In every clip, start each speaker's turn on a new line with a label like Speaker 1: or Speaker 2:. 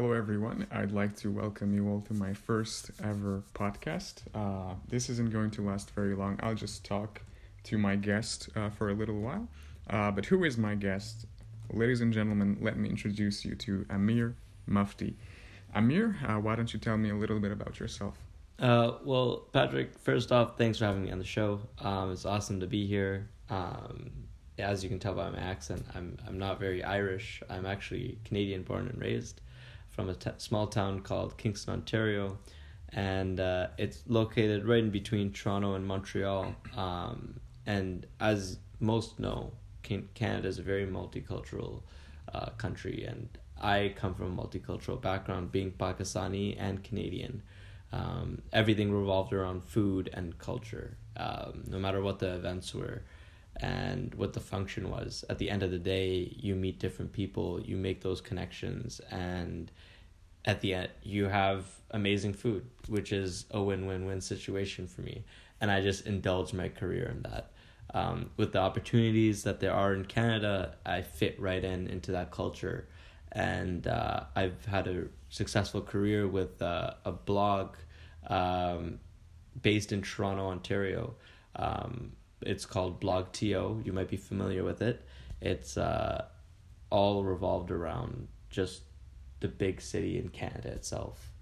Speaker 1: Hello, everyone. I'd like to welcome you all to my first ever podcast. Uh, this isn't going to last very long. I'll just talk to my guest uh, for a little while. Uh, but who is my guest? Ladies and gentlemen, let me introduce you to Amir Mufti. Amir, uh, why don't you tell me a little bit about yourself?
Speaker 2: Uh, well, Patrick, first off, thanks for having me on the show. Um, it's awesome to be here. Um, as you can tell by my accent, I'm I'm not very Irish. I'm actually Canadian born and raised from a t- small town called Kingston, Ontario, and uh, it's located right in between Toronto and Montreal. Um, and as most know, Canada is a very multicultural uh, country, and I come from a multicultural background, being Pakistani and Canadian. Um, everything revolved around food and culture, um, no matter what the events were and what the function was. At the end of the day, you meet different people, you make those connections, and at the end, you have amazing food, which is a win win win situation for me. And I just indulge my career in that. Um, with the opportunities that there are in Canada, I fit right in into that culture. And uh, I've had a successful career with uh, a blog um, based in Toronto, Ontario. Um, it's called Blog TO. You might be familiar with it. It's uh, all revolved around just the big city in Canada itself.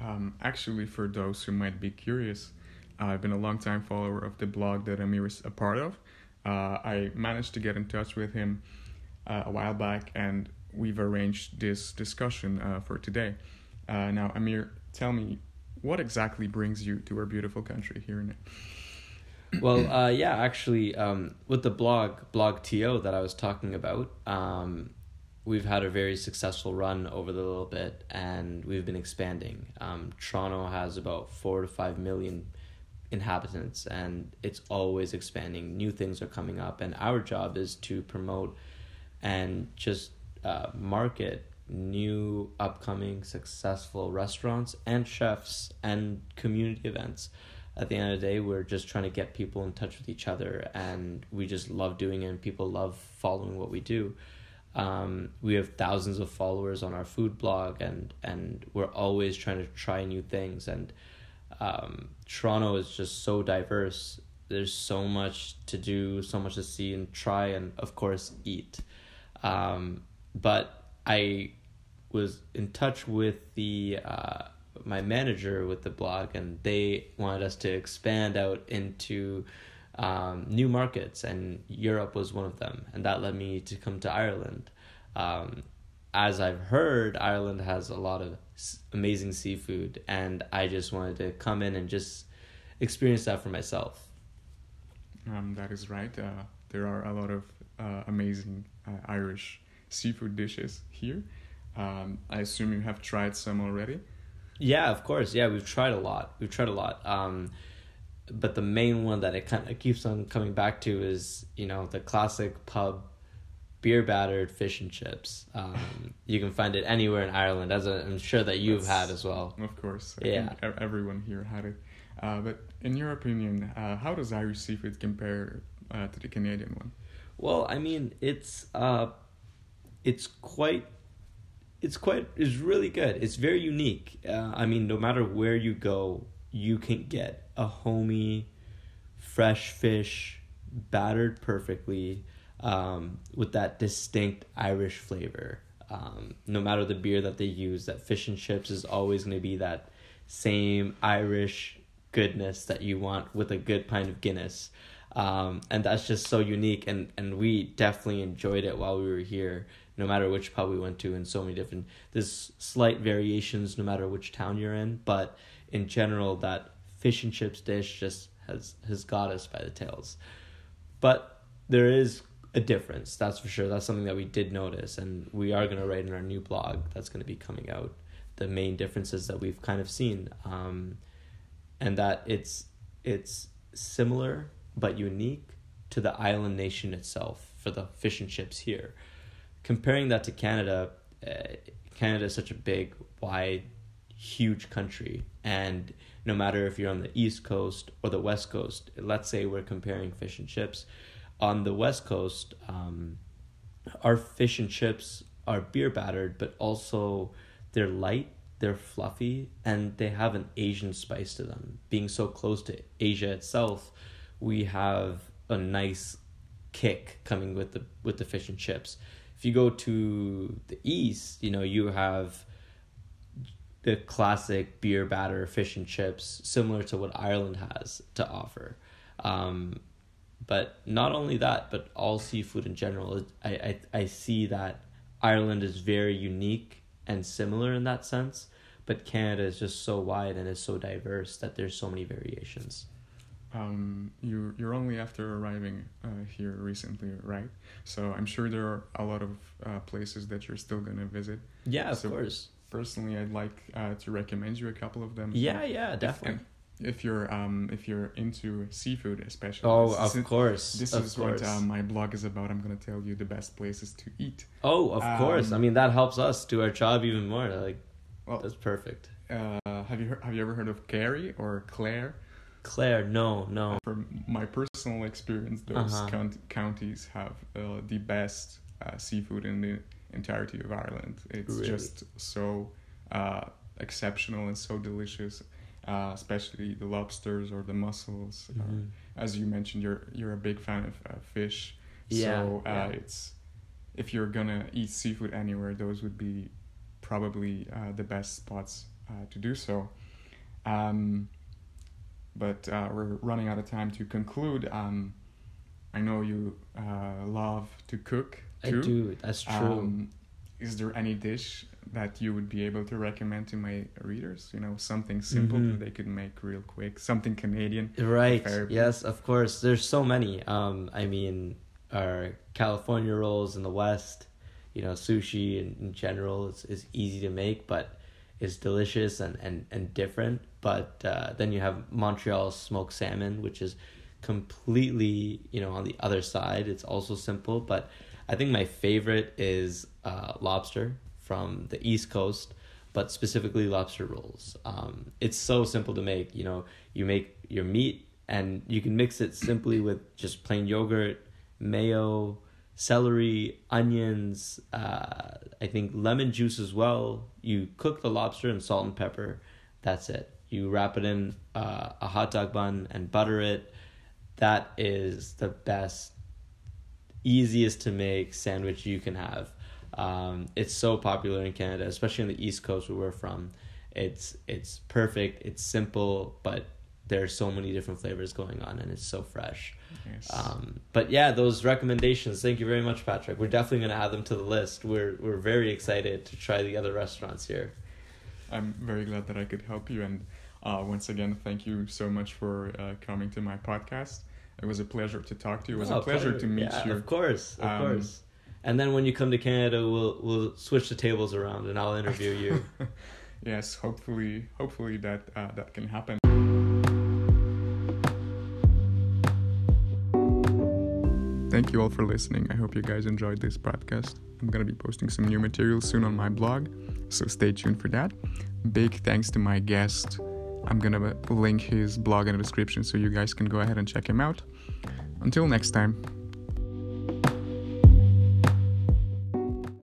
Speaker 1: Um, actually, for those who might be curious, I've been a long time follower of the blog that Amir is a part of. Uh, I managed to get in touch with him uh, a while back, and we've arranged this discussion uh, for today. Uh, now, Amir, tell me what exactly brings you to our beautiful country here in it
Speaker 2: well, uh, yeah, actually, um, with the blog, Blog TO, that I was talking about, um, we've had a very successful run over the little bit, and we've been expanding. Um, Toronto has about four to five million inhabitants, and it's always expanding. New things are coming up, and our job is to promote and just uh, market new upcoming successful restaurants and chefs and community events at the end of the day, we're just trying to get people in touch with each other, and we just love doing it, and people love following what we do. Um, we have thousands of followers on our food blog, and and we're always trying to try new things. And um, Toronto is just so diverse. There's so much to do, so much to see and try, and of course eat. Um, but I was in touch with the uh, my manager with the blog, and they wanted us to expand out into um, new markets, and Europe was one of them, and that led me to come to Ireland. Um, as I've heard, Ireland has a lot of amazing seafood, and I just wanted to come in and just experience that for myself.
Speaker 1: Um, that is right. Uh, there are a lot of uh, amazing uh, Irish seafood dishes here. Um, I assume you have tried some already.
Speaker 2: Yeah, of course. Yeah, we've tried a lot. We've tried a lot. Um, but the main one that it kind of keeps on coming back to is you know the classic pub beer battered fish and chips. Um, you can find it anywhere in Ireland, as i am sure that you've That's, had as well.
Speaker 1: Of course, I yeah. everyone here had it. Uh, but in your opinion, uh, how does Irish seafood compare uh, to the Canadian one?
Speaker 2: Well, I mean, it's uh, it's quite it's quite it's really good. It's very unique. Uh, I mean, no matter where you go, you can get a homey, fresh fish, battered perfectly, um, with that distinct Irish flavor. Um, no matter the beer that they use, that fish and chips is always going to be that same Irish goodness that you want with a good pint of Guinness. Um, and that's just so unique, and, and we definitely enjoyed it while we were here no matter which pub we went to and so many different there's slight variations no matter which town you're in but in general that fish and chips dish just has has got us by the tails. But there is a difference that's for sure. That's something that we did notice and we are going to write in our new blog that's going to be coming out the main differences that we've kind of seen um, and that it's it's similar but unique to the island nation itself for the fish and chips here comparing that to Canada, uh, Canada is such a big, wide, huge country, and no matter if you're on the East Coast or the West Coast, let's say we're comparing fish and chips, on the West Coast, um, our fish and chips are beer battered, but also they're light, they're fluffy, and they have an Asian spice to them. Being so close to Asia itself, we have a nice kick coming with the with the fish and chips. If you go to the east, you know, you have the classic beer batter fish and chips, similar to what Ireland has to offer. Um, but not only that, but all seafood in general. I, I, I see that Ireland is very unique and similar in that sense, but Canada is just so wide and is so diverse that there's so many variations.
Speaker 1: Um, you you're only after arriving uh, here recently, right? So I'm sure there are a lot of uh, places that you're still gonna visit.
Speaker 2: Yeah, of
Speaker 1: So-
Speaker 2: course.
Speaker 1: Personally, I'd like uh, to recommend you a couple of them.
Speaker 2: Yeah, yeah, definitely.
Speaker 1: If you're um if you're into seafood, especially.
Speaker 2: Oh, of
Speaker 1: is-
Speaker 2: course.
Speaker 1: This
Speaker 2: of
Speaker 1: is
Speaker 2: course.
Speaker 1: what uh, my blog is about. I'm gonna tell you the best places to eat.
Speaker 2: Oh, of course. I
Speaker 1: Um,
Speaker 2: mean, that helps us do our job even more. Like,
Speaker 1: Well,
Speaker 2: that's perfect.
Speaker 1: uh, have you heard, have you ever heard of Kerry or Clare?
Speaker 2: Clare, no, no.
Speaker 1: From my personal experience, those
Speaker 2: Uh-huh.
Speaker 1: count- counties have uh, the best uh, seafood in the entirety of Ireland. It's
Speaker 2: Really?
Speaker 1: just so uh, exceptional and so delicious, uh, especially the lobsters or the mussels. Uh,
Speaker 2: Mhm.
Speaker 1: as you mentioned, you're you're a big fan of uh, fish.
Speaker 2: Yeah,
Speaker 1: So uh,
Speaker 2: yeah.
Speaker 1: it's if you're gonna eat seafood anywhere, those would be probably uh, the best spots uh, to do so. Um, but uh, we're running out of time to conclude. Um, I know you uh, love to cook
Speaker 2: I
Speaker 1: too.
Speaker 2: do. That's true.
Speaker 1: Um, is there any dish that you would be able to recommend to my readers? You know, something simple
Speaker 2: Mhm.
Speaker 1: that they could make real quick, something Canadian.
Speaker 2: Right. Yes, of course. There's so many. Um, I mean, our California rolls in the West, you know, sushi in, in general is, is easy to make, but is delicious and, and, and different. But uh, then you have Montreal smoked salmon, which is completely, you know, on the other side. It's also simple, but I think my favorite is uh, lobster from the East Coast, but specifically lobster rolls. Um, it's so simple to make. You know, you make your meat and you can mix it simply with just plain yogurt, mayo, celery, onions, uh, I think lemon juice as well. You cook the lobster in salt and pepper. That's it. You wrap it in uh, a hot dog bun and butter it. That is the best, easiest to make sandwich you can have. Um, it's so popular in Canada, especially on the East Coast where we're from. It's it's perfect. It's simple, but there's so many different flavors going on, and it's so fresh.
Speaker 1: Yes.
Speaker 2: Um, but yeah, those recommendations. Thank you very much, Patrick. We're definitely gonna add them to the list. We're we're very excited to try the other restaurants here.
Speaker 1: I'm very glad that I could help you. And uh, once again, thank you so much for uh, coming to my podcast. It was a pleasure to talk to you. It was
Speaker 2: Oh,
Speaker 1: a pleasure to meet
Speaker 2: yeah,
Speaker 1: you.
Speaker 2: Of course, of
Speaker 1: Um,
Speaker 2: course. And then when you come to Canada, we'll we'll switch the tables around, and I'll interview you.
Speaker 1: yes, hopefully, hopefully that uh, that can happen. Thank you all for listening. I hope you guys enjoyed this podcast. I'm gonna be posting some new material soon on my blog, so stay tuned for that. Big thanks to my guest. I'm gonna link his blog in the description so you guys can go ahead and check him out. Until next time,